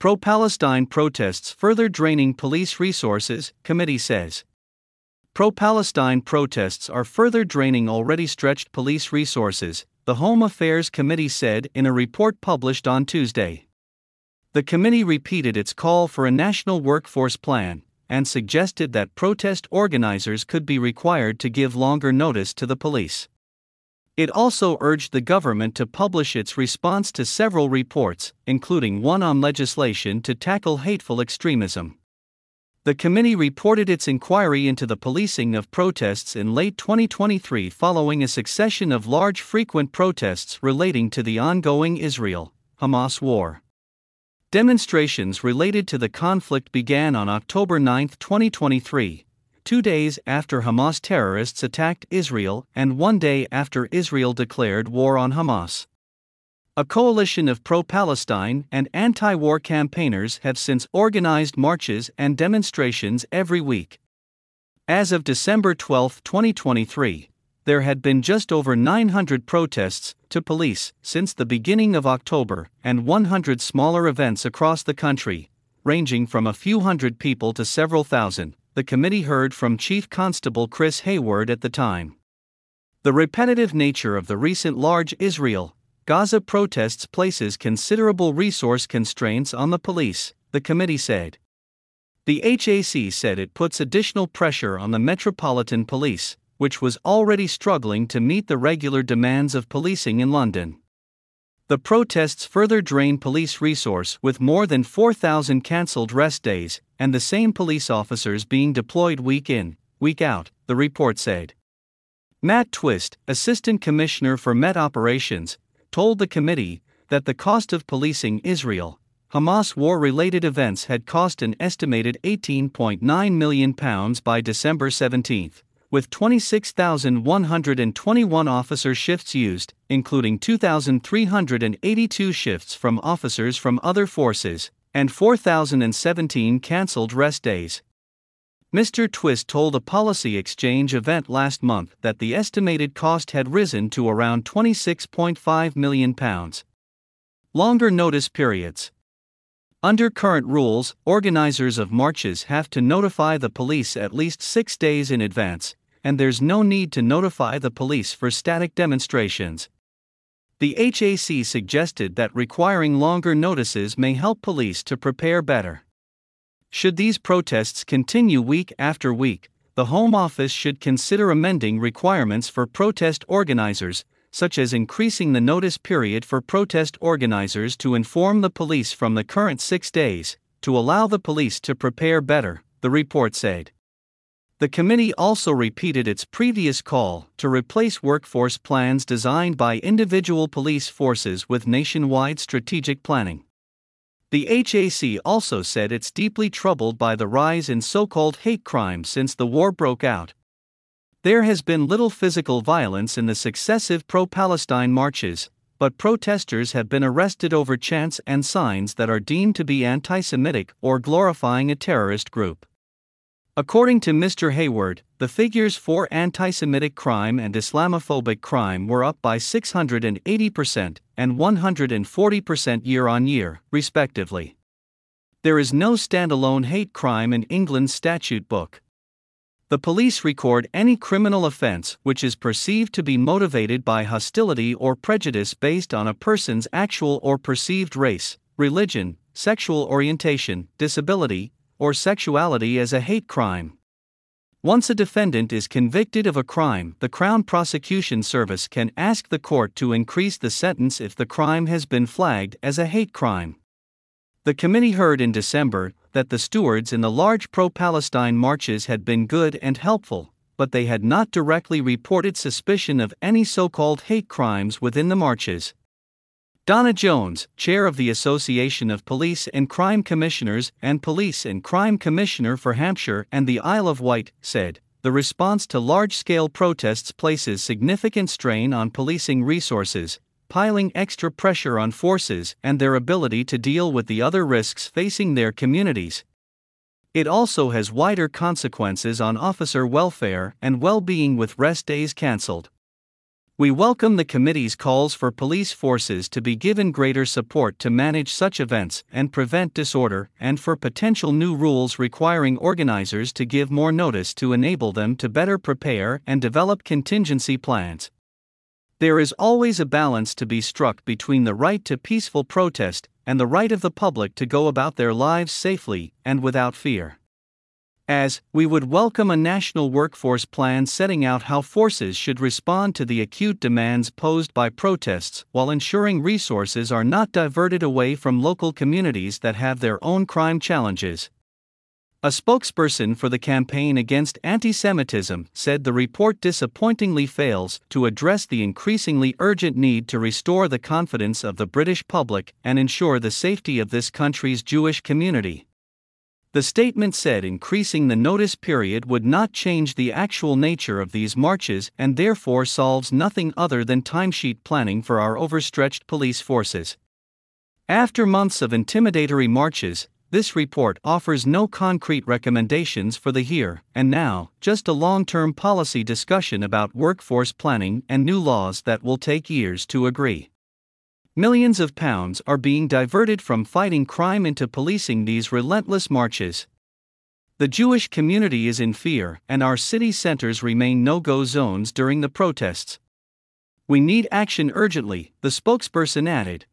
Pro Palestine protests further draining police resources, committee says. Pro Palestine protests are further draining already stretched police resources, the Home Affairs Committee said in a report published on Tuesday. The committee repeated its call for a national workforce plan and suggested that protest organizers could be required to give longer notice to the police. It also urged the government to publish its response to several reports, including one on legislation to tackle hateful extremism. The committee reported its inquiry into the policing of protests in late 2023 following a succession of large frequent protests relating to the ongoing Israel Hamas war. Demonstrations related to the conflict began on October 9, 2023, two days after Hamas terrorists attacked Israel and one day after Israel declared war on Hamas. A coalition of pro Palestine and anti war campaigners have since organized marches and demonstrations every week. As of December 12, 2023, there had been just over 900 protests to police since the beginning of October and 100 smaller events across the country, ranging from a few hundred people to several thousand, the committee heard from Chief Constable Chris Haward at the time. The repetitive nature of the recent large Israel Gaza protests places considerable resource constraints on the police, the committee said. The HAC said it puts additional pressure on the Metropolitan Police, which was already struggling to meet the regular demands of policing in London. The protests further drain police resource with more than 4,000 cancelled rest days and the same police officers being deployed week in, week out, the report said. Matt Twist, Assistant Commissioner for Met Operations, told the committee that the cost of policing Israel, Hamas war related events had cost an estimated £18.9 million by December 17, with 26,121 officer shifts used, including 2,382 shifts from officers from other forces, and 4,017 cancelled rest days. Mr. Twist told a policy exchange event last month that the estimated cost had risen to around £26.5 million. Longer notice periods. Under current rules, organizers of marches have to notify the police at least six days in advance, and there's no need to notify the police for static demonstrations. The HAC suggested that requiring longer notices may help police to prepare better. Should these protests continue week after week, the Home Office should consider amending requirements for protest organizers, such as increasing the notice period for protest organizers to inform the police from the current six days, to allow the police to prepare better, the report said. The committee also repeated its previous call to replace workforce plans designed by individual police forces with nationwide strategic planning. The HAC also said it's deeply troubled by the rise in so called hate crime since the war broke out. There has been little physical violence in the successive pro Palestine marches, but protesters have been arrested over chants and signs that are deemed to be anti Semitic or glorifying a terrorist group. According to Mr. Haward, the figures for anti Semitic crime and Islamophobic crime were up by 680% and 140% year on year, respectively. There is no standalone hate crime in England's statute book. The police record any criminal offense which is perceived to be motivated by hostility or prejudice based on a person's actual or perceived race, religion, sexual orientation, disability, or sexuality as a hate crime. Once a defendant is convicted of a crime, the Crown Prosecution Service can ask the court to increase the sentence if the crime has been flagged as a hate crime. The committee heard in December that the stewards in the large pro Palestine marches had been good and helpful, but they had not directly reported suspicion of any so called hate crimes within the marches. Donna Jones, chair of the Association of Police and Crime Commissioners and Police and Crime Commissioner for Hampshire and the Isle of Wight, said the response to large scale protests places significant strain on policing resources, piling extra pressure on forces and their ability to deal with the other risks facing their communities. It also has wider consequences on officer welfare and well being with rest days cancelled. We welcome the committee's calls for police forces to be given greater support to manage such events and prevent disorder, and for potential new rules requiring organizers to give more notice to enable them to better prepare and develop contingency plans. There is always a balance to be struck between the right to peaceful protest and the right of the public to go about their lives safely and without fear as we would welcome a national workforce plan setting out how forces should respond to the acute demands posed by protests while ensuring resources are not diverted away from local communities that have their own crime challenges. A spokesperson for the campaign against anti Semitism said the report disappointingly fails to address the increasingly urgent need to restore the confidence of the British public and ensure the safety of this country's Jewish community. The statement said increasing the notice period would not change the actual nature of these marches and therefore solves nothing other than timesheet planning for our overstretched police forces. After months of intimidatory marches, this report offers no concrete recommendations for the here and now, just a long term policy discussion about workforce planning and new laws that will take years to agree. Millions of pounds are being diverted from fighting crime into policing these relentless marches. The Jewish community is in fear, and our city centers remain no go zones during the protests. We need action urgently, the spokesperson added.